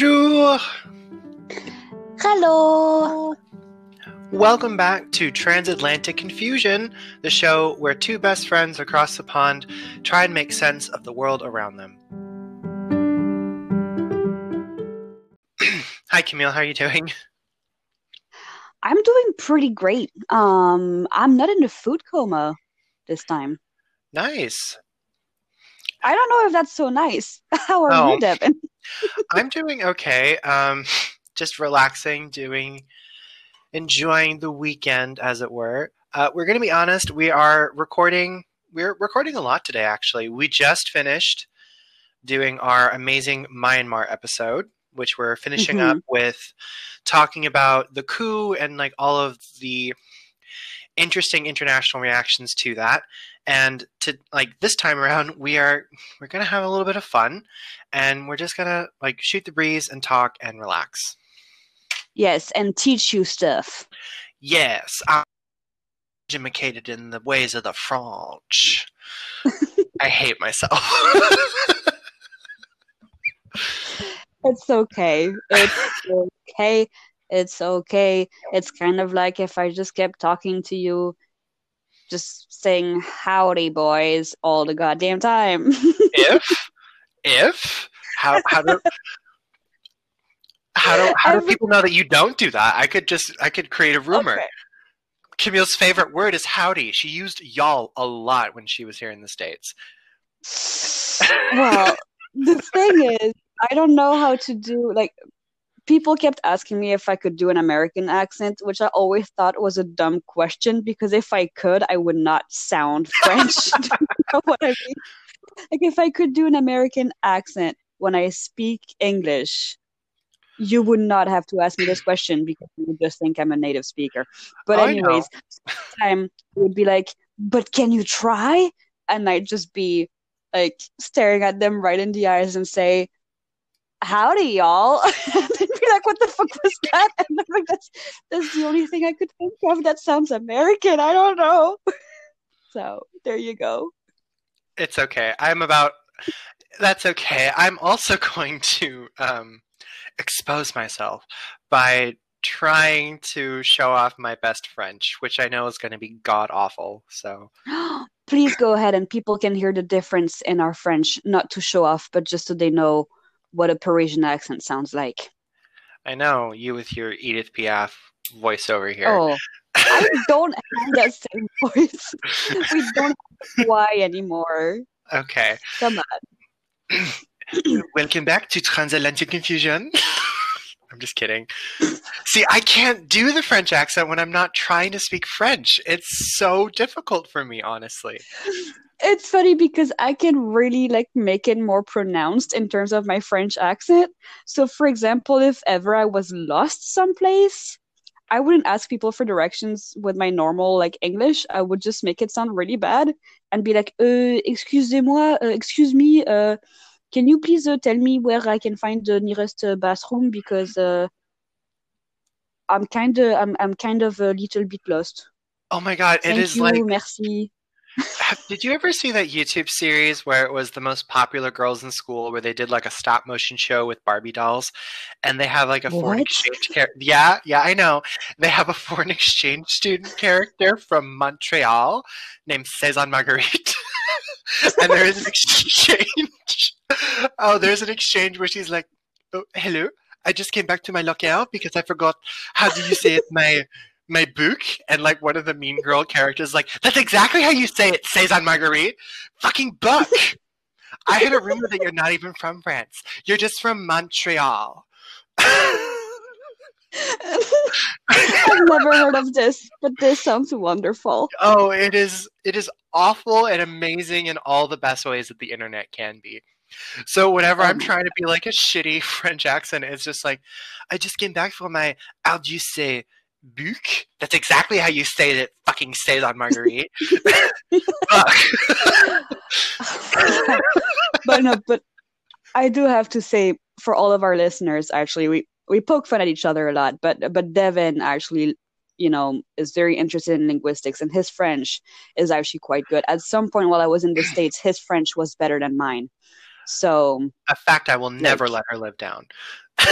Bonjour! Hello! Welcome back to Transatlantic Confusion, the show where two best friends across the pond try and make sense of the world around them. Hi, Camille. How are you doing? I'm doing pretty great. Um, I'm not in a food coma this time. Nice. I don't know if that's so nice. How are Oh. you, Devin? I'm doing okay. Um, just relaxing, doing, enjoying the weekend, as it were. Uh, we're going to be honest. We are recording. We're recording a lot today. Actually, we just finished doing our amazing Myanmar episode, which we're finishing Mhm. up with talking about the coup and like all of the interesting international reactions to that. And to like this time around, we are we're gonna have a little bit of fun, and we're just gonna like shoot the breeze and talk and relax. Yes, and teach you stuff. Yes, I'm educated in the ways of the French. I hate myself. It's okay. It's okay. It's okay. It's kind of like if I just kept talking to you, just saying howdy, boys, all the goddamn time. if if how how do how do how do Every- people know that you don't do that? I could just I could create a rumor. Okay. Camille's favorite word is howdy. She used y'all a lot when she was here in the states. Well, the thing is, I don't know how to do like people kept asking me if I could do an American accent, which I always thought was a dumb question because if I could, I would not sound French. You know what I mean? Like if I could do an American accent when I speak English, you would not have to ask me this question because you would just think I'm a native speaker. But anyways, time would be like, but can you try? And I'd just be like staring at them right in the eyes and say, Howdy, y'all. and they'd be like, What the fuck was that? And I'm like, That's that's the only thing I could think of that sounds American. I don't know. so there you go. It's okay. I'm about that's okay. I'm also going to um expose myself by trying to show off my best French, which I know is going to be god awful. So, Please go ahead and people can hear the difference in our French, not to show off, but just so they know what a Parisian accent sounds like. I know you with your Edith Piaf voice over here. Oh, I don't have that same voice. We don't have Y anymore. Okay. Come on. Welcome back to Transatlantic Confusion. I'm just kidding. See, I can't do the French accent when I'm not trying to speak French. It's so difficult for me, honestly. It's funny because I can really like make it more pronounced in terms of my French accent. So, for example, if ever I was lost someplace, I wouldn't ask people for directions with my normal like English. I would just make it sound really bad and be like, uh, excusez-moi, uh, excuse me, uh, can you please uh, tell me where I can find the nearest uh, bathroom because uh, I'm kind of I'm I'm kind of a little bit lost. Oh my god, it Thank is you, like merci. Did you ever see that YouTube series where it was the most popular girls in school where they did like a stop motion show with Barbie dolls and they have like a foreign exchange character? Yeah, yeah, I know. They have a foreign exchange student character from Montreal named Saison Marguerite. and there is an exchange. Oh, there's an exchange where she's like, oh, hello. I just came back to my locale because I forgot how do you say it, my my book and like one of the mean girl characters like that's exactly how you say it Saison Marguerite. Fucking book. I had a rumor that you're not even from France. You're just from Montreal. I've never heard of this, but this sounds wonderful. oh it is it is awful and amazing in all the best ways that the internet can be. So whenever I'm Um, trying to be like a shitty French accent it's just like I just came back from my how do you say book that's exactly how you say it fucking Saison Marguerite Fuck. but no, but I do have to say for all of our listeners, actually, we we poke fun at each other a lot, but but Devin actually, you know, is very interested in linguistics, and his French is actually quite good. At some point while I was in the states, his French was better than mine. So a fact I will never like, let her live down.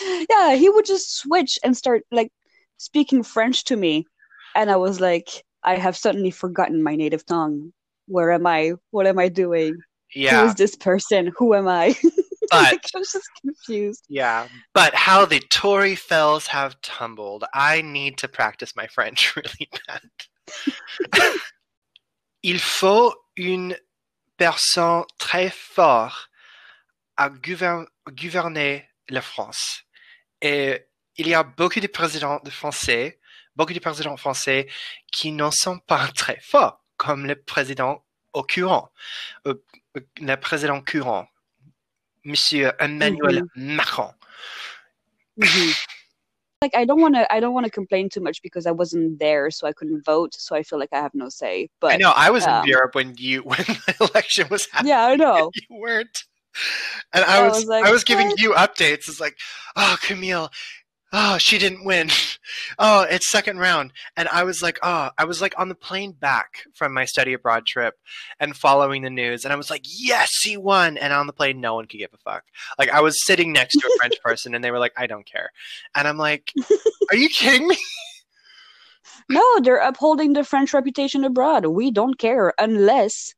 yeah, he would just switch and start like speaking French to me, and I was like, I have suddenly forgotten my native tongue. Where am I? What am I doing? Yeah. Who is this person? Who am I? But like, I was just confused. Yeah. But how the Tory fells have tumbled. I need to practice my French really bad. Il faut une personne très forte à gouverner la France. Et il y a beaucoup de présidents français, beaucoup de présidents français qui ne sont pas très forts, comme le président au courant, euh, le président courant, Monsieur Emmanuel mm-hmm. Macron. Mm-hmm. Like I don't want to, I don't want to complain too much because I wasn't there, so I couldn't vote. So I feel like I have no say. But I know I was um, in Europe when you when the election was happening. Yeah, I know you weren't. And I, I was, was like, I was giving what? you updates. It's like, oh, Camille, oh, she didn't win. Oh, it's second round. And I was like, oh, I was like on the plane back from my study abroad trip and following the news. And I was like, yes, he won. And on the plane, no one could give a fuck. Like I was sitting next to a French person and they were like, I don't care. And I'm like, are you kidding me? No, they're upholding the French reputation abroad. We don't care unless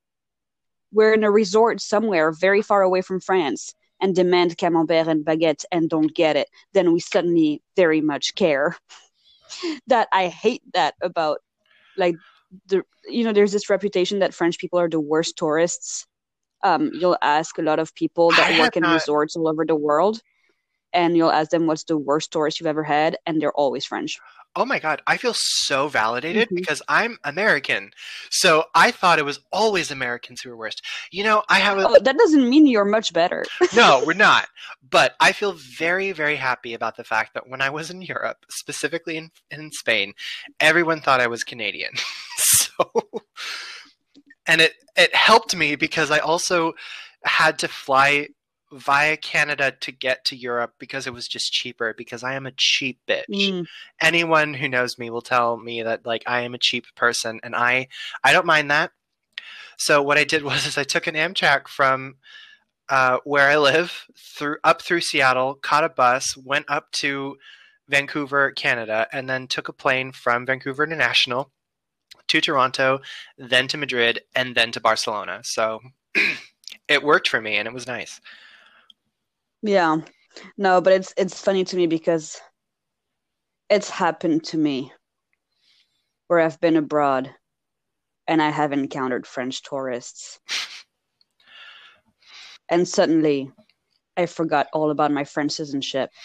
we're in a resort somewhere very far away from France and demand camembert and baguette and don't get it, then we suddenly very much care. that I hate that about like the you know there's this reputation that French people are the worst tourists. Um, you'll ask a lot of people that I work in not... resorts all over the world, and you'll ask them what's the worst tourist you've ever had, and they're always French oh my god, I feel so validated mm-hmm. because I'm American. So I thought it was always Americans who were worst. You know, I have a. Oh, that doesn't mean you're much better. no, we're not. But I feel very, very happy about the fact that when I was in Europe, specifically in, in Spain, everyone thought I was Canadian. so. And it, it helped me because I also had to fly via Canada to get to Europe because it was just cheaper because I am a cheap bitch. Mm. Anyone who knows me will tell me that like I am a cheap person and I I don't mind that. So what I did was is I took an Amtrak from uh, where I live through up through Seattle, caught a bus, went up to Vancouver, Canada, and then took a plane from Vancouver International to Toronto, then to Madrid, and then to Barcelona. So it worked for me and it was nice. Yeah. No, but it's it's funny to me because it's happened to me where I've been abroad and I have encountered French tourists. and suddenly I forgot all about my French citizenship.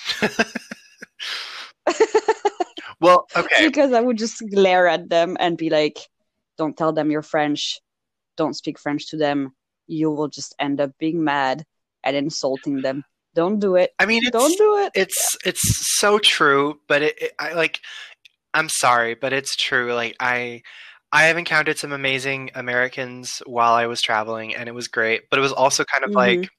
well, okay. because I would just glare at them and be like, don't tell them you're French. Don't speak French to them. You will just end up being mad and insulting them don't do it. I mean, don't do it. It's it's so true, but it, it, I like. I'm sorry, but it's true. Like I, I have encountered some amazing Americans while I was traveling, and it was great. But it was also kind of mm-hmm. like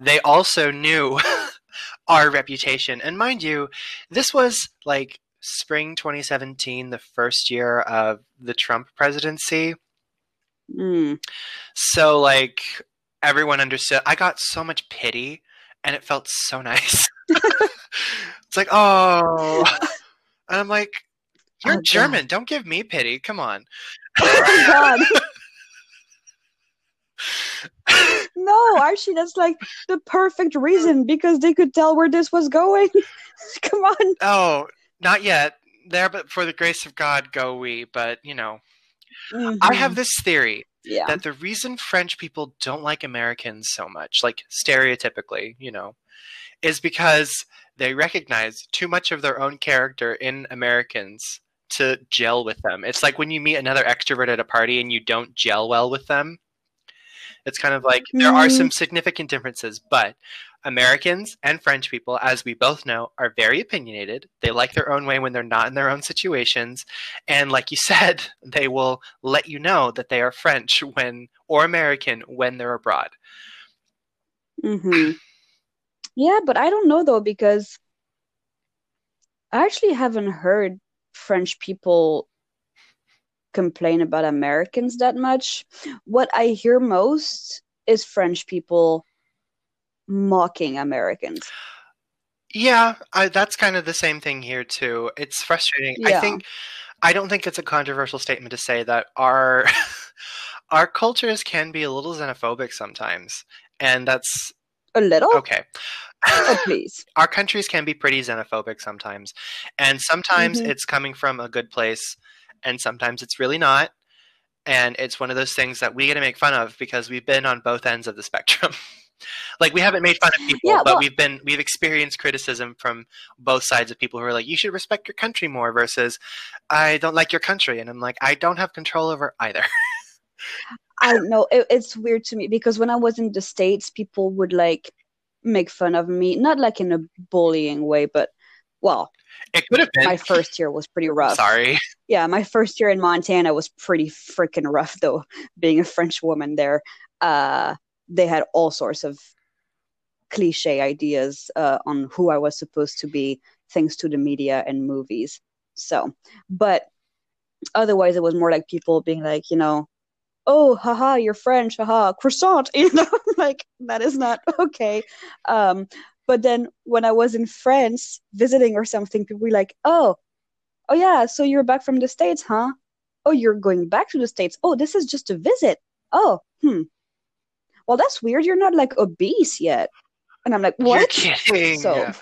they also knew our reputation, and mind you, this was like spring 2017, the first year of the Trump presidency. Mm. So like everyone understood. I got so much pity and it felt so nice. it's like, oh, and I'm like, you're oh, German. God. Don't give me pity. Come on. Oh God. no, actually, that's like the perfect reason because they could tell where this was going. Come on. Oh, not yet. There, but for the grace of God, go we. But you know, mm-hmm. I have this theory yeah. that the reason French people don't like Americans so much, like stereotypically, you know, is because they recognize too much of their own character in Americans to gel with them. It's like when you meet another extrovert at a party and you don't gel well with them. It's kind of like there are some mm. significant differences, but Americans and French people, as we both know, are very opinionated. They like their own way when they're not in their own situations. And like you said, they will let you know that they are French when or American when they're abroad. Mhm. Yeah, but I don't know though because I actually haven't heard French people complain about Americans that much. What I hear most is French people mocking Americans. Yeah, I, that's kind of the same thing here too. It's frustrating. I think I don't think it's a controversial statement to say that our our cultures can be a little xenophobic sometimes, and that's A little? okay. Oh, please. our countries can be pretty xenophobic sometimes, and sometimes Mhm. it's coming from a good place, and sometimes it's really not. And it's one of those things that we get to make fun of because we've been on both ends of the spectrum. like we haven't made fun of people, Yeah, but well- we've been we've experienced criticism from both sides of people who are like, "You should respect your country more," versus, "I don't like your country," and I'm like, "I don't have control over either." I don't know. It, it's weird to me because when I was in the States, people would like make fun of me, not like in a bullying way, but well, It could have been. my first year was pretty rough. Sorry. Yeah, my first year in Montana was pretty freaking rough, though, being a French woman there. Uh, they had all sorts of cliche ideas uh, on who I was supposed to be, thanks to the media and movies. So, but otherwise, it was more like people being like, you know, oh, haha, you're French, haha, croissant, you know, like that is not okay. Um, but then when I was in France visiting or something, people were like, oh, oh yeah, so you're back from the States, huh? Oh, you're going back to the States. Oh, this is just a visit. Oh, hmm. Well, that's weird. You're not like obese yet. And I'm like, what? So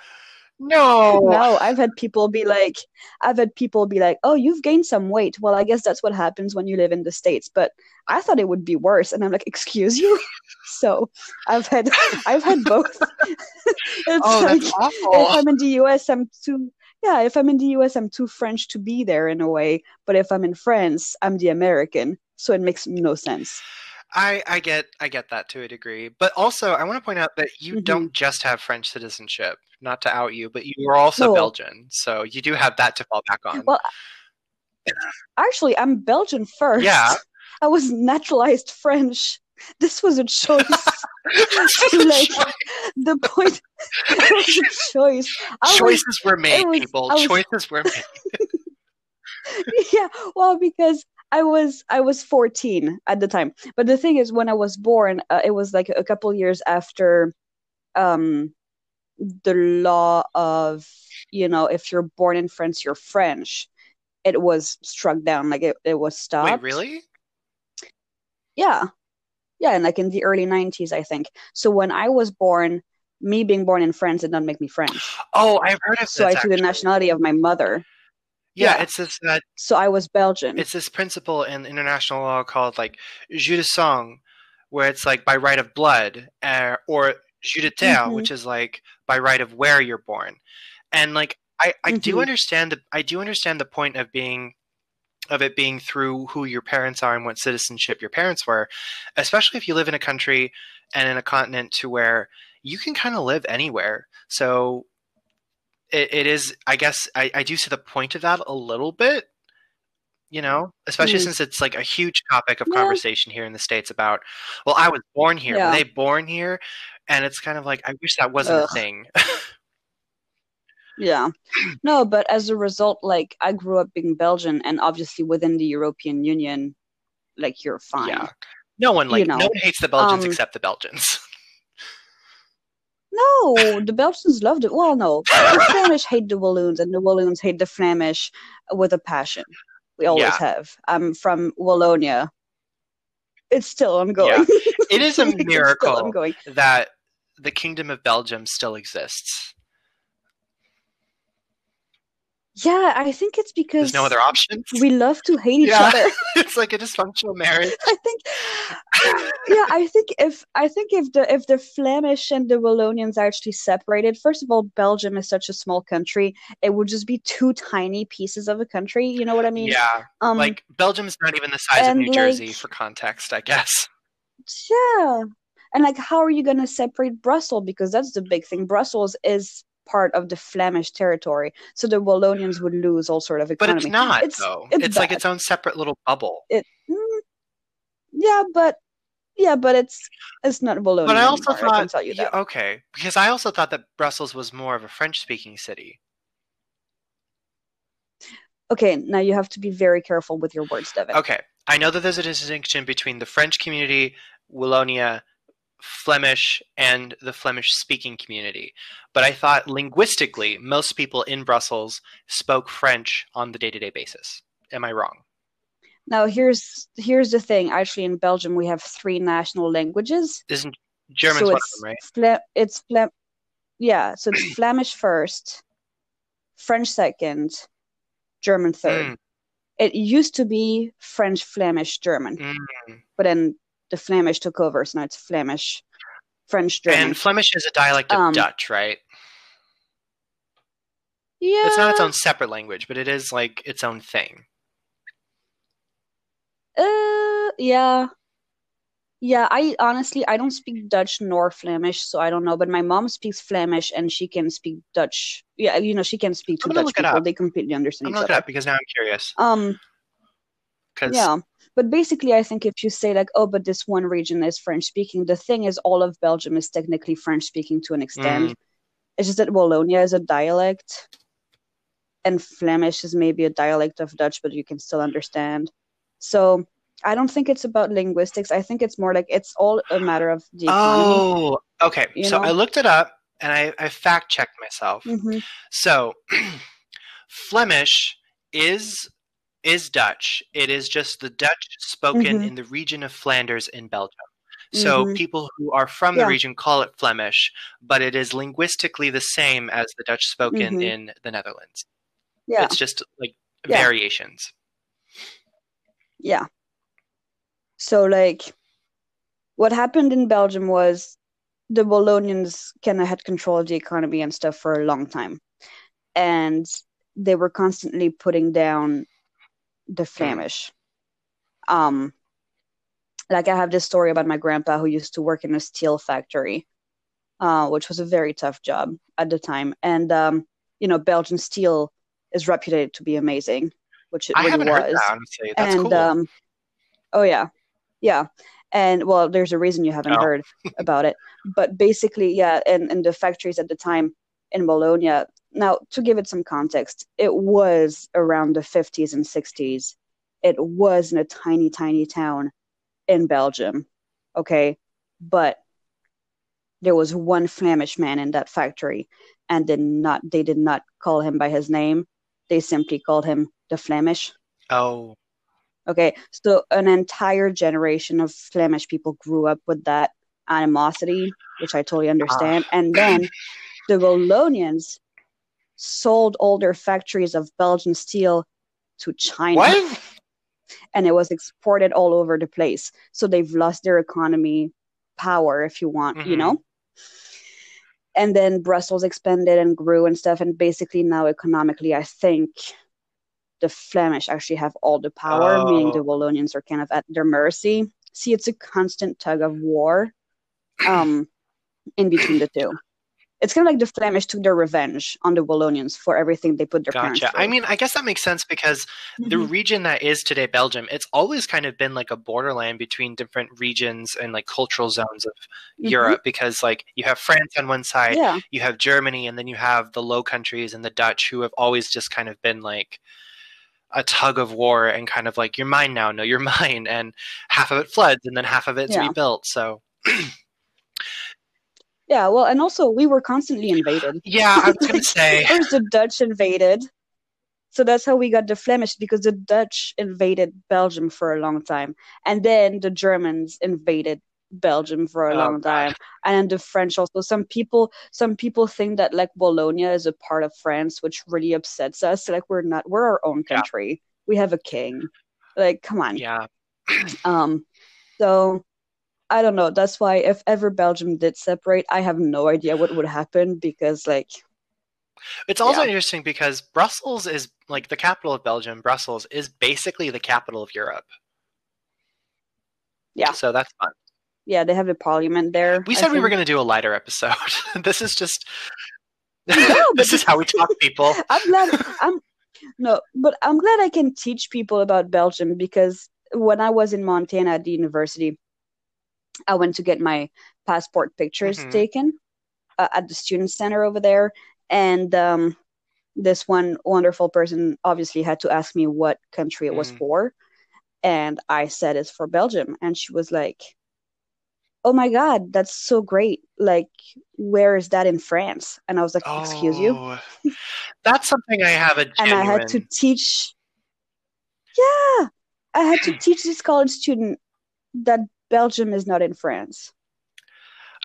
no. no, I've had people be like, I've had people be like, oh, you've gained some weight. Well, I guess that's what happens when you live in the States. But I thought it would be worse. And I'm like, excuse you? so I've had, I've had both. it's Oh, like, that's if. I'm in the US, I'm too, yeah, if I'm in the US, I'm too French to be there in a way. But if I'm in France, I'm the American. So it makes no sense. I, I get I get that to a degree, but also I want to point out that you Mhm. don't just have French citizenship. Not to out you, but you are also No. Belgian, so you do have that to fall back on. Well, actually, I'm Belgian first. Yeah. I was naturalized French. This was a choice. like the point it was a choice. I was, Choices were made, was- people. Was- Choices were made. yeah, well, because I was I was 14 at the time. But the thing is, when I was born, uh, it was like a couple years after um, the law of you know if you're born in France, you're French. It was struck down, like it, it was stopped. Wait, really? Yeah. Yeah, and like in the early 90s, I think. So when I was born, me being born in France did not make me French. Oh, I've heard of So I this. took the nationality of my mother. Yeah, yeah. it's this uh, So I was Belgian. it's this principle in international law called like jus de sang, where it's like by right of blood, uh, or jus de terre, Mhm. which is like by right of where you're born. And like I, I do Mhm. understand the I do understand the point of being of it being through who your parents are and what citizenship your parents were, especially if you live in a country and in a continent to where you can kind of live anywhere. So it, it is I guess I, I do see the point of that a little bit you know especially Mm. since it's like a huge topic of Yeah. conversation here in the states about well i was born here Yeah. were they born here and it's kind of like i wish that wasn't Ugh. a thing Yeah. No, but as a result, like I grew up being Belgian and obviously within the European Union, like you're fine. yeah no one like You know, no one hates the belgians um, except the belgians No, the Belgians loved it. Well, no. The Flemish hate the Walloons and the Walloons hate the Flemish with a passion. We always Yeah. have. I'm from Wallonia. It's still ongoing. it is a Like, it's still miracle ongoing. that the kingdom of belgium still exists Yeah, I think it's because there's no other options we love to hate each Yeah. other. it's like a dysfunctional marriage I think yeah, I think if I think if the if the Flemish and the Wallonians are actually separated, first of all, Belgium is such a small country, it would just be two tiny pieces of a country. You know what I mean? yeah Um, like belgium's not even the size of new jersey for context i guess yeah, and like, how are you gonna separate Brussels? Because that's the big thing. Brussels is part of the Flemish territory, so the Wallonians would lose all sort of economy. but it's not It's- though it's it's like its own separate little bubble It, mm, yeah, but yeah, but it's it's not Wallonia But I also anymore, I thought, tell you yeah, that. okay, because I also thought that Brussels was more of a French-speaking city. Okay, now you have to be very careful with your words, Devin. Okay, I know that there's a distinction between the French community, Wallonia, Flemish and the Flemish speaking community. But I thought linguistically, most people in Brussels spoke French on the day to day basis. Am I wrong? Now here's here's the thing. Actually, in Belgium, we have three national languages. Isn't German so one it's of them, right? Fle- it's Fle- yeah. So it's Flemish first, French second, German third. Mm, It used to be French, Flemish, German, mm. but then the Flemish took over, so now it's Flemish, French, German. And Flemish is a dialect of Um, Dutch, right? yeah, It's not its own separate language, but it is like its own thing. Uh, yeah. Yeah, I honestly I don't speak Dutch nor Flemish, so I don't know. But my mom speaks Flemish and she can speak Dutch. Yeah, you know, she can speak to Dutch people. They completely understand I'm each gonna look it other. up because now I'm curious. Um, Because yeah. But basically, I think if you say like, oh, but this one region is French speaking, the thing is, all of Belgium is technically French speaking to an extent. Mm. It's just that Wallonia is a dialect, and Flemish is maybe a dialect of Dutch, but you can still understand. So I don't think it's about linguistics. I think it's more like it's all a matter of the economy. Oh, okay. So know? I looked it up and I, I fact checked myself. hmm So Flemish is is Dutch. It is just the Dutch spoken Mhm. in the region of Flanders in Belgium. So Mhm. people who are from the Yeah. region call it Flemish, but it is linguistically the same as the Dutch spoken Mhm. in the Netherlands. Yeah, It's just like Yeah. variations. yeah. So like, what happened in Belgium was the Wallonians kind of had control of the economy and stuff for a long time, and they were constantly putting down the Flemish. Um, like I have this story about my grandpa who used to work in a steel factory, uh, which was a very tough job at the time. And um, you know, Belgian steel is reputed to be amazing, which it I really haven't heard was. that honestly. That's and cool. um, oh yeah, yeah. And well, there's a reason you haven't Oh. heard about it. But basically, yeah, and, and the factories at the time in Wallonia. Now, to give it some context, it was around the 50s and 60s. It was in a tiny, tiny town in Belgium. Okay. But there was one Flemish man in that factory, and did not they did not call him by his name. They simply called him the Flemish. oh, Okay, so an entire generation of Flemish people grew up with that animosity, which I totally understand. Ah. And then the Wallonians sold all their factories of Belgian steel to China, what? and it was exported all over the place. So they've lost their economy power, if you want, you Mhm. know? And then Brussels expanded and grew and stuff. And basically, now economically, I think the Flemish actually have all the power, meaning the Oh. Wallonians are kind of at their mercy. See, it's a constant tug of war um, in between the two. It's kind of like the Flemish took their revenge on the Wallonians for everything they put their parents Gotcha. I mean, I guess that makes sense because the Mhm. region that is today Belgium, it's always kind of been like a borderland between different regions and like cultural zones of Mhm. Europe because like you have France on one side, yeah, you have Germany, and then you have the Low Countries and the Dutch who have always just kind of been like a tug of war and kind of like you're mine now, no, you're mine, and half of it floods and then half of it's Yeah. rebuilt. So yeah. Well, and also we were constantly invaded. yeah, I was gonna say First, the Dutch invaded, so that's how we got the Flemish because the Dutch invaded Belgium for a long time, and then the Germans invaded Belgium for a Oh, long God. time, and the French also. Some people, some people think that like Wallonia is a part of France, which really upsets us. Like we're not. We're our own Yeah. country. We have a king. Like, come on. yeah. Um, so I don't know. That's why if ever Belgium did separate, I have no idea what would happen because like It's also Yeah. interesting because Brussels is like the capital of Belgium. Brussels is basically the capital of Europe. Yeah. So that's fun. yeah, they have the parliament there. We I said we were going to do a lighter episode. this is just. but this is how we talk, people. I'm glad I'm no, but I'm glad I can teach people about Belgium because when I was in Montana at the university, I went to get my passport pictures Mhm. taken uh, at the student center over there, and um, this one wonderful person obviously had to ask me what country it was Mm. for, and I said it's for Belgium, and she was like, "Oh my god, that's so great! Like, where is that in France?" And I was like, "Excuse you?" Oh, that's something I have a And I had to teach. Yeah, I had to teach this college student that Belgium is not in France.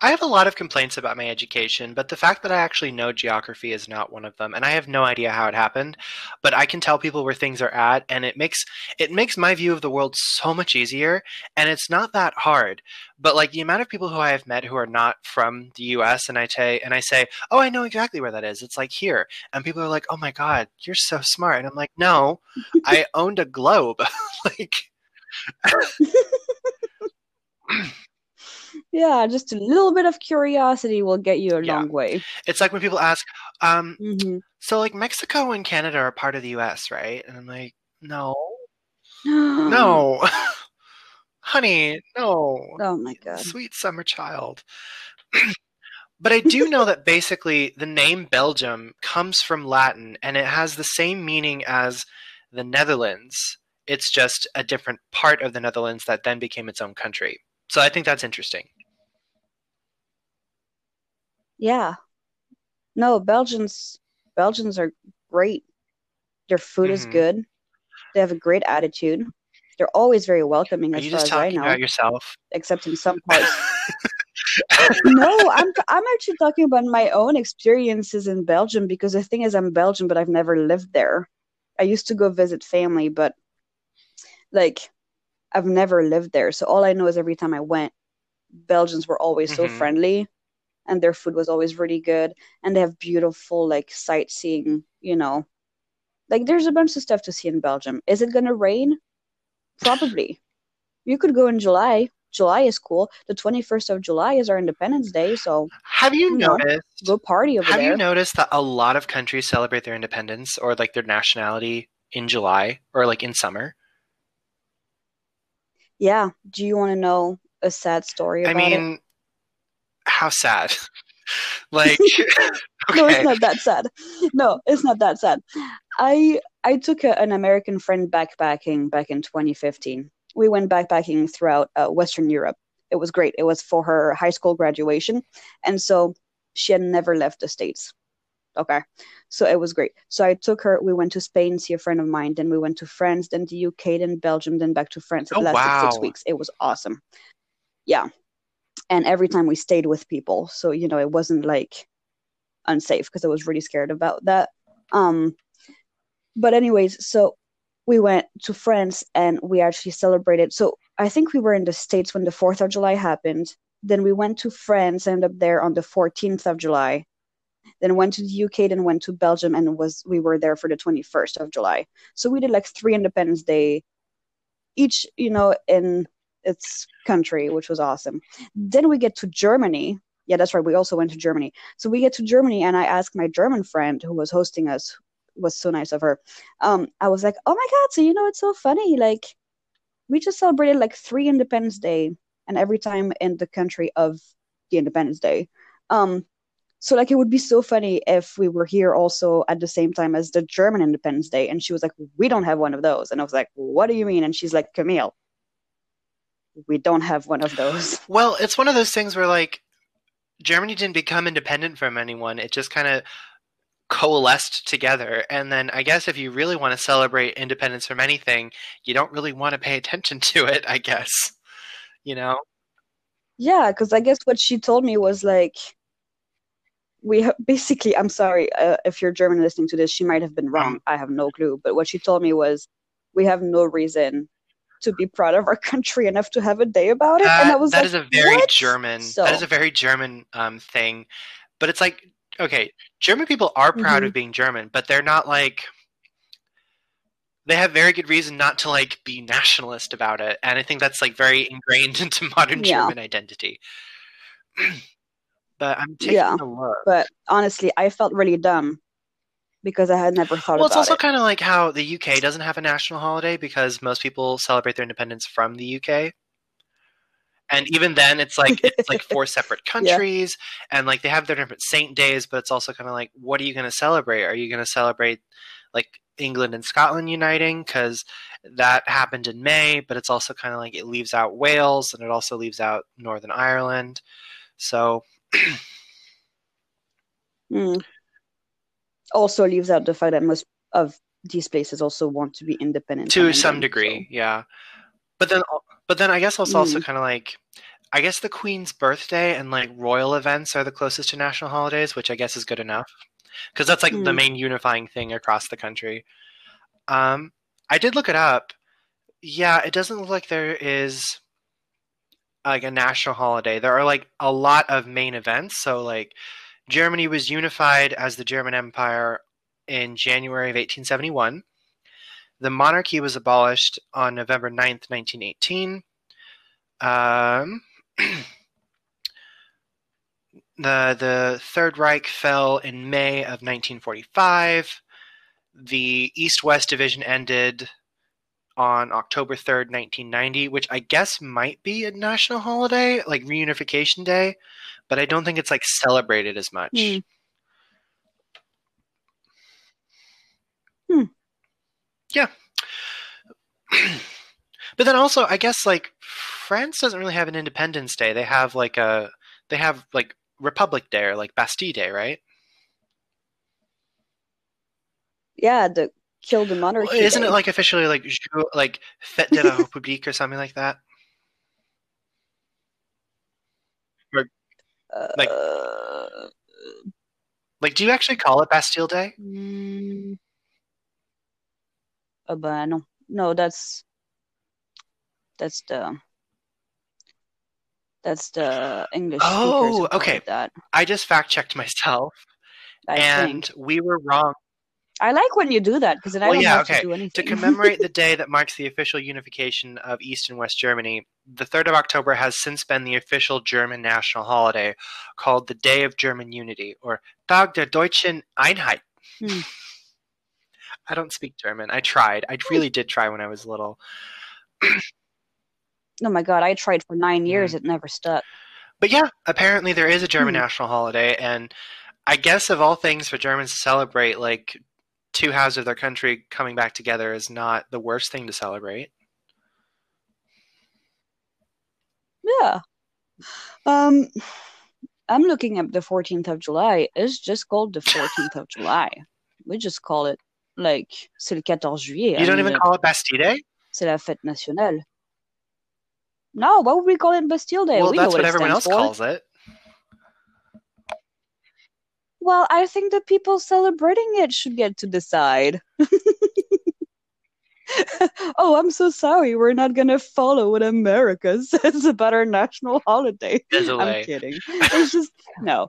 I have a lot of complaints about my education, but the fact that I actually know geography is not one of them, and I have no idea how it happened. But I can tell people where things are at, and it makes it makes my view of the world so much easier. And it's not that hard. But like the amount of people who I have met who are not from the U.S. and I say and I say, "Oh, I know exactly where that is. It's like here," and people are like, "Oh my god, you're so smart," and I'm like, "No, I owned a globe." like, Yeah, just a little bit of curiosity will get you a Yeah. long way. it's like when people ask, um, hmm So like Mexico and Canada are part of the US, right? And I'm like, no. No. No. Honey, no. Oh my god. Sweet summer child. but I do know that basically the name Belgium comes from Latin and it has the same meaning as the Netherlands. It's just a different part of the Netherlands that then became its own country. So I think that's interesting. Yeah. No, Belgians Belgians are great. Their food is Mhm. good. They have a great attitude. They're always very welcoming Are as you far just as I know, about yourself? except in some parts. No, I'm I'm actually talking about my own experiences in Belgium because the thing is I'm Belgian, but I've never lived there. I used to go visit family, but like I've never lived there. So all I know is every time I went, Belgians were always so Mhm. friendly and their food was always really good and they have beautiful like sightseeing, you know. Like there's a bunch of stuff to see in Belgium. Is it gonna rain? Probably. You could go in July. July is cool. The 21st of July is our Independence Day, so Have you You know, noticed go party over Have there. you noticed that a lot of countries celebrate their independence or like their nationality in July or like in summer? Yeah. Do you want to know a sad story I about it? mean, how sad. like, No, it's not that sad. No, it's not that sad. I I took a, an American friend backpacking back in 2015. We went backpacking throughout uh, Western Europe. It was great. It was for her high school graduation, and so she had never left the States. Okay, so it was great. So I took her. We went to Spain, see a friend of mine. Then we went to France, then the UK, then Belgium, then back to France. It Oh, lasted six weeks. It was awesome. Yeah, and every time we stayed with people, so you know it wasn't like unsafe because I was really scared about that. Um, but anyways, so we went to France and we actually celebrated. So I think we were in the States when the 4th of July happened. Then we went to France, ended up there on the 14th of July. Then went to the UK, then went to Belgium, and was we were there for the 21st of July. So we did like three Independence Day, each you know in its country, which was awesome. Then we get to Germany. Yeah, that's right. We also went to Germany. So we get to Germany, and I asked my German friend who was hosting us, was so nice of her. Um, I was like, "Oh my God!" So you know, it's so funny. Like, we just celebrated like three Independence Day, and every time in the country of the Independence Day. Um, so like, it would be so funny if we were here also at the same time as the German Independence Day. And she was like, "We don't have one of those," and I was like, "What do you mean?" And she's like, "Camille, we don't have one of those." Well, it's one of those things where like Germany didn't become independent from anyone. It just kind of coalesced together. And then I guess if you really want to celebrate independence from anything, you don't really want to pay attention to it, I guess. You know? Yeah, because I guess what she told me was like, we basically, I'm sorry uh, if you're German listening to this, she might have been wrong. I have no clue. But what she told me was, we have no reason to be proud of our country enough to have a day about it. and I was that like, is a very what? German. So, That is a very German um, thing. But it's like, okay, German people are proud Mhm. of being German, but they're not like. They have very good reason not to like be nationalist about it, and I think that's like very ingrained into modern Yeah. German identity. but I'm taking Yeah, a look. but honestly, I felt really dumb because I had never thought. Well, it's also it. kind of like how the UK doesn't have a national holiday because most people celebrate their independence from the UK. And even then, it's like it's like four separate Yeah. countries, and like they have their different saint days. But it's also kind of like, what are you going to celebrate? Are you going to celebrate like England and Scotland uniting? Because that happened in May, but it's also kind of like it leaves out Wales and it also leaves out Northern Ireland. So Mm. Also leaves out the fact that most of these places also want to be independent to some degree, yeah. But then, but then I guess it's also Mm. kind of like, I guess the Queen's birthday and like royal events are the closest to national holidays, which I guess is good enough because that's like the Hmm. main unifying thing across the country. Um, I did look it up. Yeah, it doesn't look like there is like a national holiday. There are like a lot of main events. So like Germany was unified as the German Empire in January of 1871. The monarchy was abolished on November 9th, 1918. Um, the the Third Reich fell in May of 1945. The East-West division ended on October 3rd, 1990, which I guess might be a national holiday, like reunification day, but I don't think it's like celebrated as much. Hmm. Hmm. Yeah. but then also, I guess like France doesn't really have an Independence Day. They have like a they have like Republic Day or like Bastille Day, right? Yeah, the kill the monarchy. Well, isn't it like officially like like Fête de la République or something like that? like- Uh, Like, do you actually call it Bastille Day? mm, oh, but no, no, that's that's the that's the English Oh, okay. that. I just fact checked myself, I and think we were wrong. I like when you do that because then I don't yeah, have okay. to do anything. To commemorate the day that marks the official unification of East and West Germany, the 3rd of October has since been the official German national holiday called the Day of German Unity, or Tag der Deutschen Einheit. Hmm. I don't speak German. I tried. I really did try when I was little. oh my god, I tried for nine years, it never stuck. But yeah, apparently there is a German Hmm. national holiday, and I guess of all things for Germans to celebrate, like two halves of their country coming back together is not the worst thing to celebrate. Yeah. Um, I'm looking at the 14th of July. It's just called the 14th of July. We just call it like c'est le 14 juillet. You I don't mean, even call it Bastille Day? c'est la fête nationale. No, why would we call it Bastille Day? well, we that's know what, what everyone else for. calls it. Well, I think the people celebrating it should get to decide. oh, I'm so sorry. We're not gonna follow what America says about our national holiday. I'm kidding. It's just no.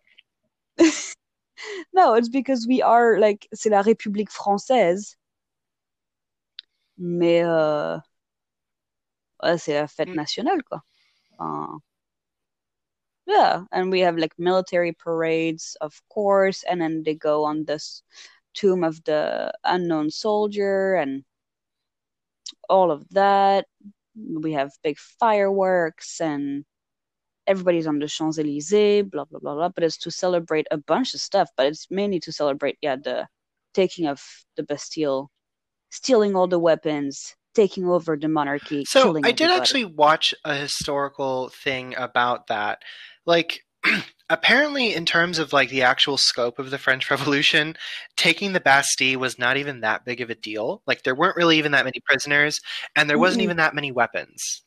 no, it's because we are like c'est la République française. Mais euh, ouais, c'est la fête Mm. nationale quoi. Uh, yeah, and we have like military parades, of course, and then they go on this tomb of the unknown soldier and all of that. We have big fireworks and everybody's on the Champs Elysees, blah blah blah blah. But it's to celebrate a bunch of stuff. But it's mainly to celebrate, yeah, the taking of the Bastille, stealing all the weapons, taking over the monarchy, So I did everybody. actually watch a historical thing about that. Like apparently in terms of like the actual scope of the French Revolution, taking the Bastille was not even that big of a deal. Like there weren't really even that many prisoners and there wasn't even that many weapons.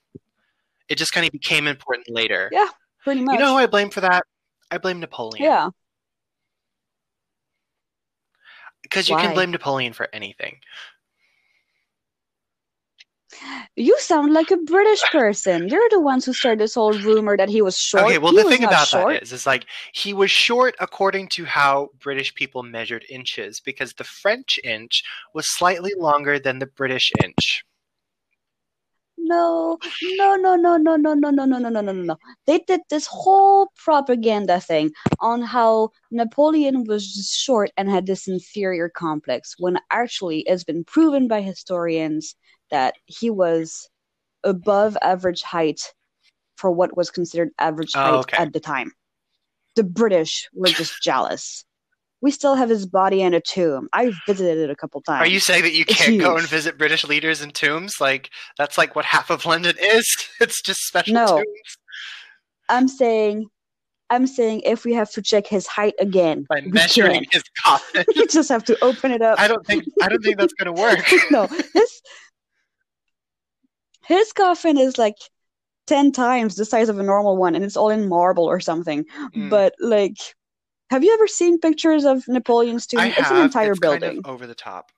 It just kind of became important later. Yeah, pretty much. You know who I blame for that? I blame Napoleon. yeah. Because you can blame Napoleon for anything. You sound like a British person. You're the ones who started this whole rumor that he was short. Okay, well he the thing about short. that is is like he was short according to how British people measured inches because the French inch was slightly longer than the British inch. No, no, no, no, no, no, no, no, no, no, no, no, no, no. They did this whole propaganda thing on how Napoleon was short and had this inferior complex, when actually it's been proven by historians that he was above average height for what was considered average Oh, height okay. at the time. The British were just jealous. we still have his body in a tomb. I've visited it a couple times. Are you saying that you It's can't go and visit British leaders in tombs? Like that's like what half of London is. It's just special No. tombs I'm saying, I'm saying, if we have to check his height again, by measuring his coffin. we just have to open it up. I don't think I don't think that's gonna work. no, his his coffin is like ten times the size of a normal one, and it's all in marble or something. Mm. But like, have you ever seen pictures of Napoleon's tomb? It's an entire it's kind building, of over the top.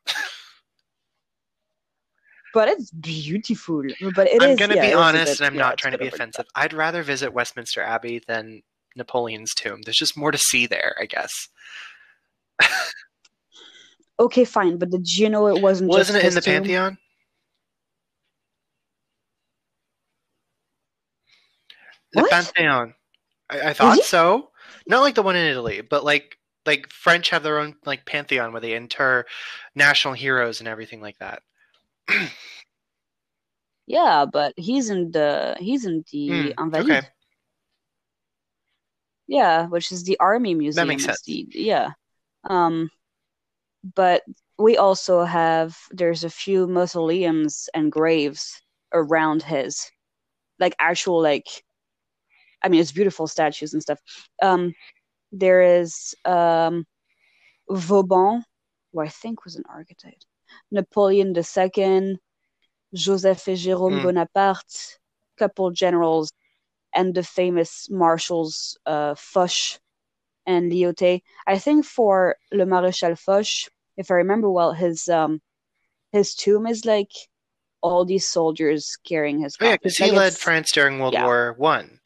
but it's beautiful. But it I'm is- gonna yeah, be it is a honest, bit- and I'm yeah, not trying to be offensive. I'd rather visit Westminster Abbey than Napoleon's tomb. There's just more to see there, I guess. Okay, fine, but did you know it wasn't Wasn't just it in the tomb? Pantheon? The What? Pantheon. I, I thought so. Not like the one in Italy, but like like French have their own like pantheon where they inter national heroes and everything like that. Yeah, but he's in the he's in the Invalides. okay. Yeah, which is the army museum. That makes sense. the- yeah. Um, but we also have there's a few mausoleums and graves around his, like actual like, I mean it's beautiful statues and stuff. Um, there is um, Vauban, who I think was an architect, Napoleon II, Joseph et Jérôme Hmm. Bonaparte, couple generals, and the famous marshals uh, Foch and Lyautey. I think for Le Maréchal Foch, if I remember well, his um his tomb is like all these soldiers carrying his. Oh yeah, because Like, he led France during World yeah. War One.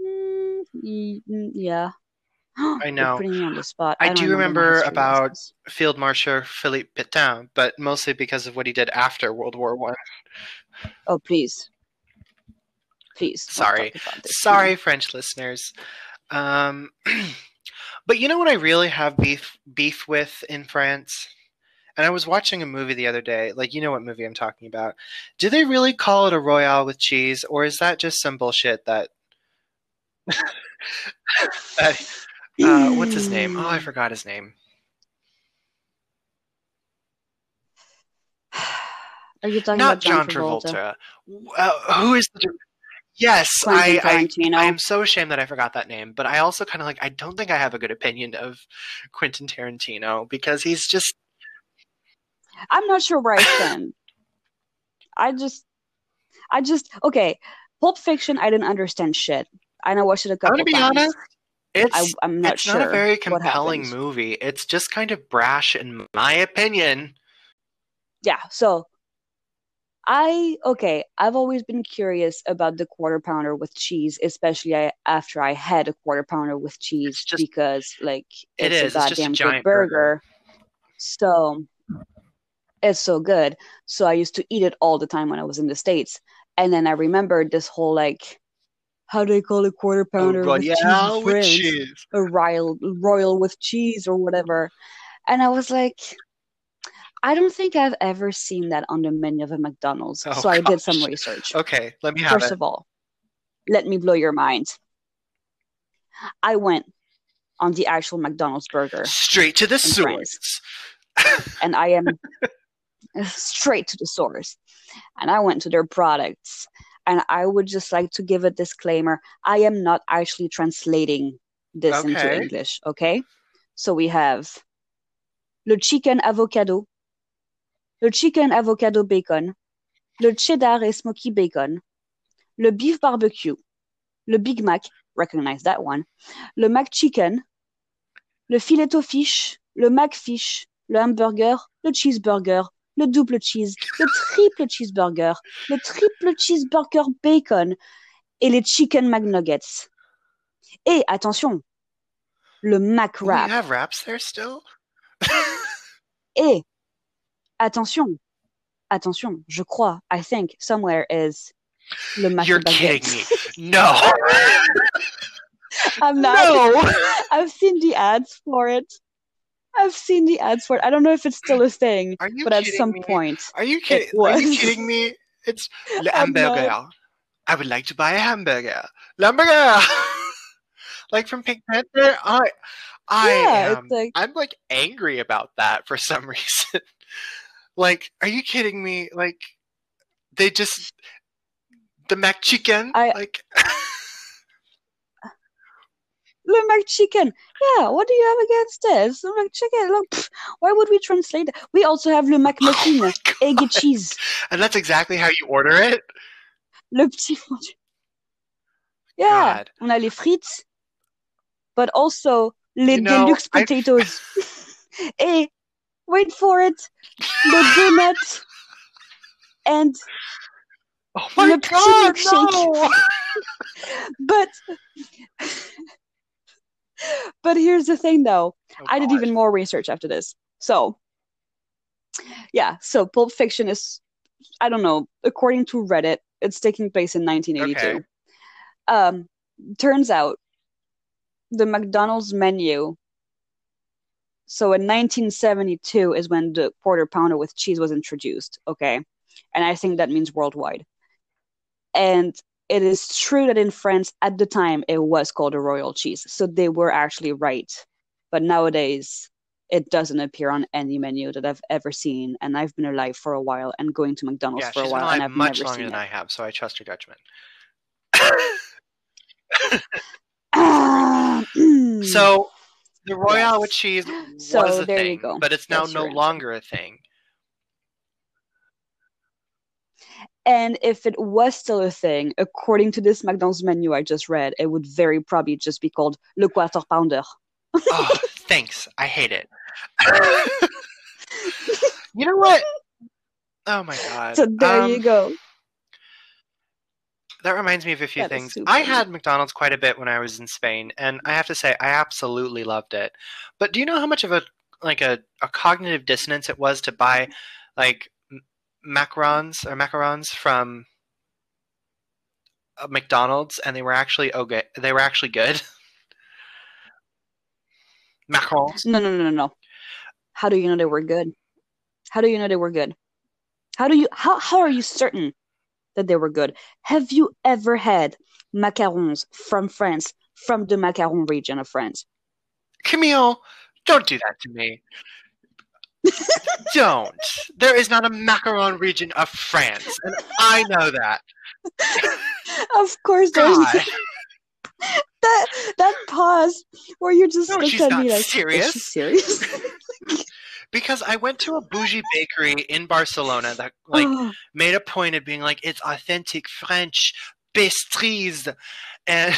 Mm, y- mm, yeah. I You're know. putting me on the spot. I don't do remember about-. Field Marshal Philippe Pétain, but mostly because of what he did after World War One. Oh please, please. Sorry. Sorry, French listeners. Um, but you know what I really have beef beef with in France? And I was watching a movie the other day. Like, you know what movie I'm talking about. Do they really call it a Royale with cheese, or is that just some bullshit that? uh, what's his name? Oh, I forgot his name. Are you talking Not about John, John Travolta. Uh, who is the? Yes, Quentin I, I I am so ashamed that I forgot that name. But I also kind of like I don't think I have a good opinion of Quentin Tarantino because he's just I'm not sure where I stand. I just, I just okay. Pulp Fiction, I didn't understand shit. I know I watched it a I'm gonna be times. honest. It's I, I'm not it's sure. not a very compelling movie. It's just kind of brash, in my opinion. Yeah, so I okay. I've always been curious about the quarter pounder with cheese, especially I, after I had a quarter pounder with cheese just- because like It it's is. a It's just a goddamn giant good burger. So it's so good. So I used to eat it all the time when I was in the States. And then I remembered this whole like how do they call it quarter oh, pounder with cheese with cheese. a royal royal with cheese or whatever. And I was like, I don't think I've ever seen that on the menu of a McDonald's. Oh, so I did some research. Okay, let me have First it. of all, let me blow your mind. I went on the actual McDonald's burger Straight to the source. and I am straight to the source. And I went to their products. And I would just like to give a disclaimer I am not actually translating this into English, okay? So we have le chicken avocado, le chicken avocado bacon, le cheddar et smoky bacon, le beef barbecue, le Big Mac, recognize that one, le McChicken, le filet fish, le McFish, le hamburger, le cheeseburger, le double cheese, le triple cheeseburger, le triple cheeseburger bacon et les chicken McNuggets. Et attention, le mac wrap. have wraps there still? Et attention, attention, je crois, I think somewhere is le mac You're baguette. kidding me. No. I'm not. no. I've seen the ads for it. I've seen the ads for it. I don't know if it's still a thing, Are you but at some me? point, Are you kidding? Are you kidding me? It's le hamburger. I would like to buy a hamburger. Hamburger. like from Pink Panther. I, I Yeah, am. like- I'm like angry about that for some reason. like, are you kidding me? Like, they just the McChicken. I- like, Le McChicken. Yeah, what do you have against this? Le McChicken. Look, pff, why would we translate that? We also have Le Mac oh egg and cheese. and that's exactly how you order it. Le petit four. Yeah, God. on a les frites, but also les You know, deluxe potatoes. hey, wait for it. The donut and Oh my Le god, no! but but here's the thing though. Oh I did even more research after this. So, yeah, so Pulp Fiction is, I don't know, according to Reddit, it's taking place in 1982. Okay. Um, turns out the McDonald's menu. So in 1972 is when the quarter pounder with cheese was introduced. Okay. And I think that means worldwide. And it is true that in France at the time it was called a royal cheese. So they were actually right but nowadays it doesn't appear on any menu that I've ever seen. And I've been alive for a while and going to McDonald's Yeah, for a while, and I've much never longer seen than it. I have, so I trust your judgment. So the Royale with Yes. cheese So was a there you thing, go. but it's now That's no answer. longer a thing. And if it was still a thing, according to this McDonald's menu I just read, it would very probably just be called Le Quarter Pounder. Oh, thanks. I hate it. you know what? Oh my god. So there Um, you go. That reminds me of a few That things. I had McDonald's quite a bit when I was in Spain, and I have to say I absolutely loved it. But do you know how much of a like a, a cognitive dissonance it was to buy like macarons or macarons from uh, McDonald's, and they were actually okay. They were actually good. macarons. No, no, no, no, no. How do you know they were good? How do you know they were good? How do you how how are you certain that they were good? Have you ever had macarons from France, from the macaron region of France? Camille, don't do that to me. Don't. There is not a macaron region of France, and I know that. Of course, there's God. that that pause where you're just No, looked she's at not me like, serious. is she serious? Because I went to a bougie bakery in Barcelona that like Oh, made a point of being like it's authentic French pastries, and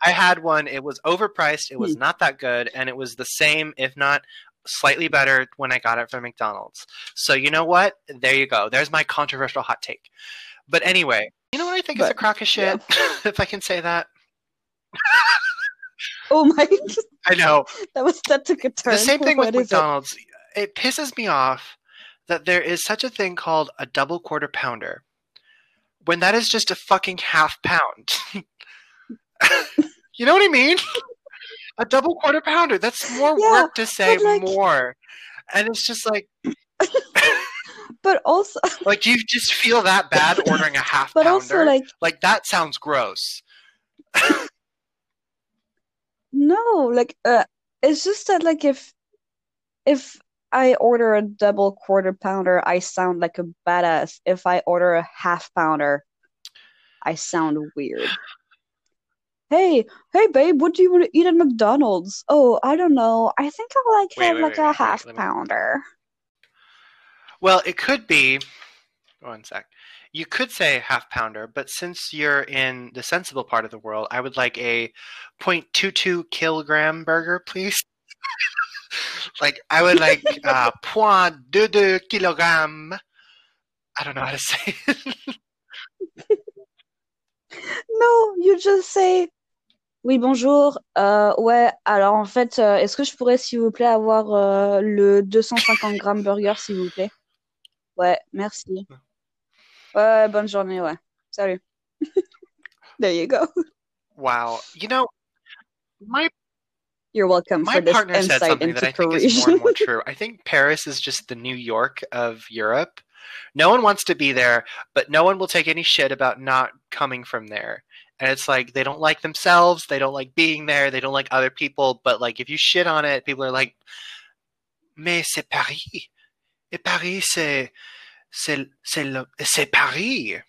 I had one. It was overpriced. It was Hmm. not that good, and it was the same, if not slightly better, when I got it from McDonald's. So you know what? There you go. There's my controversial hot take. But anyway, you know what I think is a But, crock of shit, if I can say that. oh my! I know That was that took a turn. the same thing with What it? McDonald's. It? pisses me off that there is such a thing called a double quarter pounder when that is just a fucking half pound. you know what I mean? A double quarter pounder. That's more Yeah, work to say like- more. And it's just like But also, like you just feel that bad ordering a half but pounder. also like like that sounds gross. no, like uh, it's just that like if if I order a double quarter pounder, I sound like a badass. If I order a half pounder, I sound weird. Hey, hey, babe, what do you want to eat at McDonald's? Oh, I don't know. I think I'll like Wait, have wait, like wait, a half me- pounder. Well, it could be. One sec. You could say half pounder, but since you're in the sensible part of the world, I would like a 0.22 kilogram burger, please. like I would like uh, 0.22 kilogram. I don't know how to say it. no, you just say oui, bonjour. Euh, ouais, alors en fait, euh, est-ce que je pourrais, s'il vous plaît, avoir euh, le 250 grammes burger, s'il vous plaît? Ouais, merci. Ouais, bonne journée, ouais. Salut. There you go. wow. You know, my You're welcome my for this partner said insight something that into I think is more and more true. I think Paris is just the New York of Europe. No one wants to be there, but no one will take any shit about not coming from there. And it's like they don't like themselves, they don't like being there, they don't like other people, but like if you shit on it, people are like, mais c'est Paris, et Paris c'est c'est c'est c'est Paris.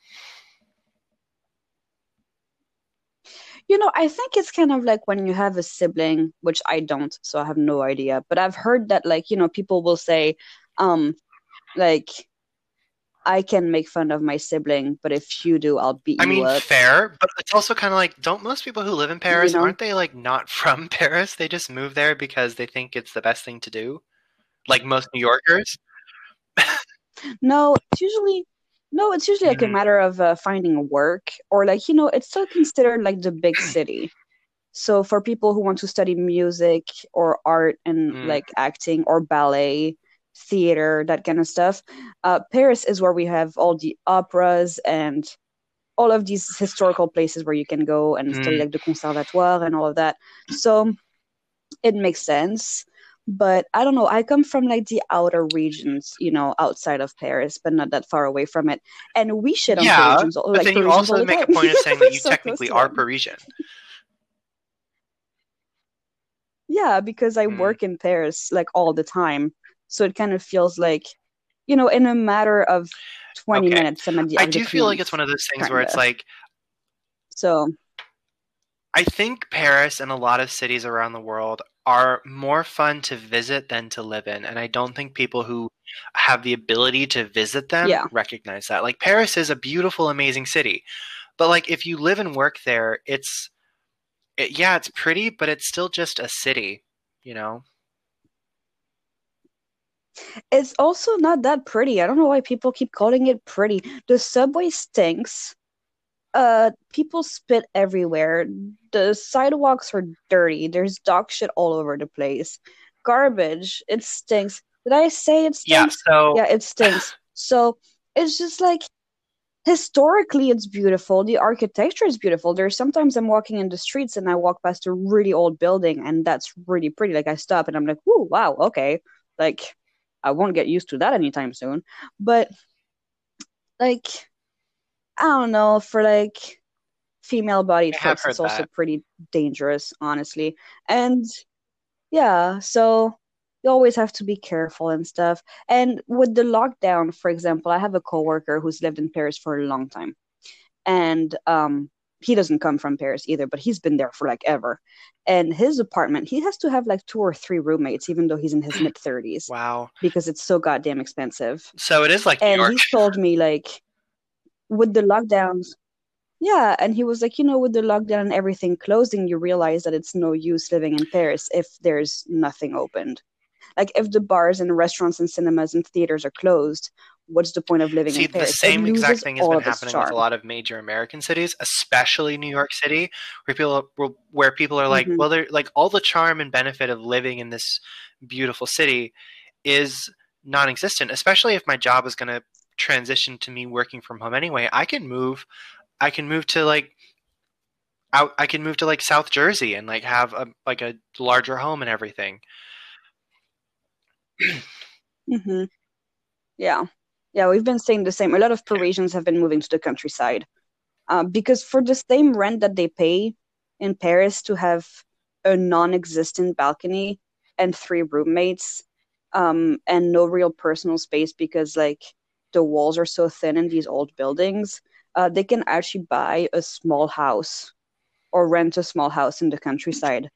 You know, I think it's kind of like when you have a sibling, which I don't, so I have no idea. But I've heard that, like, you know, people will say, um, like, I can make fun of my sibling, but if you do, I'll beat I you mean, up. fair, but it's also kind of like, don't most people who live in Paris know? aren't they like not from Paris? They just move there because they think it's the best thing to do, like most New Yorkers. No, it's usually no, it's usually like a Mhm. matter of uh, finding work or like, you know, it's still considered like the big city. So for people who want to study music or art and Mm. like acting or ballet, theater, that kind of stuff, uh, Paris is where we have all the operas and all of these historical places where you can go and study Mm. like the conservatoire and all of that. So it makes sense. But I don't know. I come from like the outer regions, you know, outside of Paris, but not that far away from it. And we should on Yeah, Parisians, but like then you Parisians also make a point of saying that you So technically are. Parisian. Yeah, because I Mm. work in Paris like all the time. So it kind of feels like, you know, in a matter of 20 Okay. minutes, I'm at the I do feel like it's one of those things where it's like So, I think Paris and a lot of cities around the world are more fun to visit than to live in. And I don't think people who have the ability to visit them Yeah. recognize that. Like Paris is a beautiful, amazing city. But like if you live and work there, it's it, yeah, it's pretty, but it's still just a city, you know? It's also not that pretty. I don't know why people keep calling it pretty. The subway stinks. Uh, people spit everywhere. The sidewalks are dirty. There's dog shit all over the place. Garbage. It stinks. Did I say it stinks? Yeah, so Yeah, it stinks. So it's just like historically it's beautiful. The architecture is beautiful. There's sometimes I'm walking in the streets and I walk past a really old building and that's really pretty. Like I stop and I'm like, oh wow, okay." Like I won't get used to that anytime soon. But like I don't know, for like female body have it's also that. pretty dangerous, honestly. And yeah, so you always have to be careful and stuff. And with the lockdown, for example, I have a coworker who's lived in Paris for a long time. And um he doesn't come from Paris either, but he's been there for like ever. And his apartment, he has to have like two or three roommates, even though he's in his mid 30s, wow. because it's so goddamn expensive. So it is like And he's told me like with the lockdowns, yeah, and he was like, you know, with the lockdown and everything closing, you realize that it's no use living in Paris if there's nothing opened. Like if the bars and restaurants and cinemas and theaters are closed, what's the point of living See, in the Paris? It same exact thing has been happening with a lot of major American cities, especially New York City, where people where people are like, Mhm. well, they're like all the charm and benefit of living in this beautiful city is non-existent. Especially if my job is going to transition to me working from home anyway. I can move. I can move to like out. I can move to like South Jersey and like have a like a larger home and everything. hmm Yeah. Yeah, we've been saying the same. A lot of Parisians have been moving to the countryside. Uh, because for the same rent that they pay in Paris to have a non-existent balcony and three roommates, um, and no real personal space because like the walls are so thin in these old buildings, uh, they can actually buy a small house or rent a small house in the countryside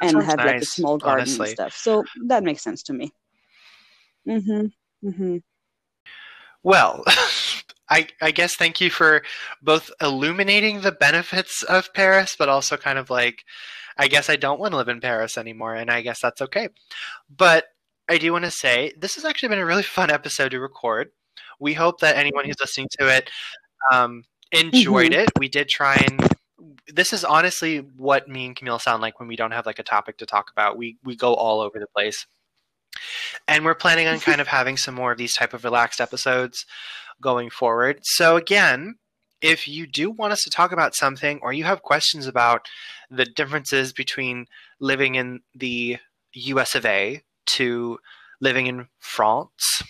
That and have like a small garden honestly. and stuff. So that makes sense to me. Mm-hmm. Mm-hmm. Well, I, I guess thank you for both illuminating the benefits of Paris, but also kind of like, I guess I don't want to live in Paris anymore, and I guess that's okay. But I do want to say this has actually been a really fun episode to record. We hope that anyone who's listening to it um, enjoyed it. We did try and. This is honestly what me and Camille sound like when we don't have like a topic to talk about. We we go all over the place and we're planning on kind of having some more of these type of relaxed episodes going forward so again if you do want us to talk about something or you have questions about the differences between living in the us of a to living in france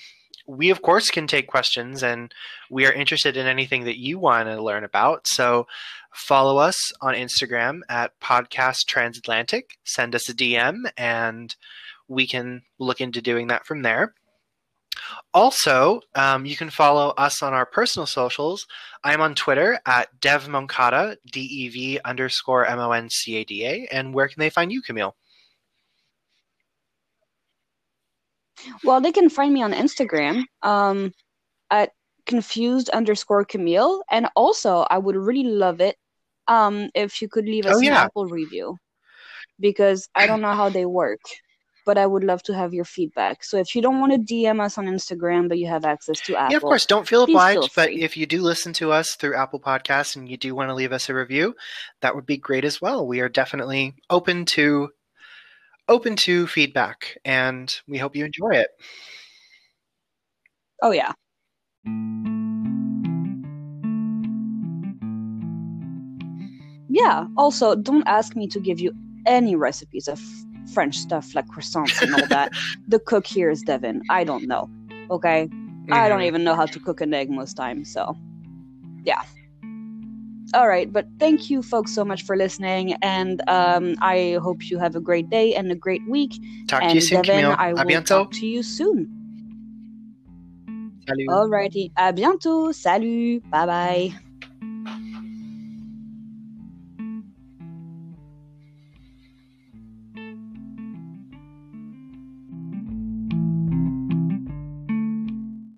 we of course can take questions and we are interested in anything that you want to learn about so follow us on Instagram at Podcast Transatlantic. Send us a DM and we can look into doing that from there. Also, um, you can follow us on our personal socials. I'm on Twitter at devmoncada, D-E-V underscore M-O-N-C-A-D-A. And where can they find you, Camille? Well, they can find me on Instagram um, at confused underscore Camille. And also, I would really love it um, if you could leave us Oh, an. Apple review because I don't know how they work, but I would love to have your feedback. So if you don't want to DM us on Instagram, but you have access to Apple, Yeah, of course. Don't feel obliged, but if you do listen to us through Apple Podcasts and you do want to leave us a review, that would be great as well. We are definitely open to open to feedback, and we hope you enjoy it. Oh yeah. Yeah. Also, don't ask me to give you any recipes of French stuff like croissants and all that. the cook here is Devin. I don't know. Okay. I don't Mhm. even know how to cook an egg most times. So, yeah. All right, but thank you, folks, so much for listening, and um, I hope you have a great day and a great week. Talk to you soon, Devin, Camille. I A will bientôt. talk to you soon. Salut. Alrighty, à bientôt. Salut. Bye bye.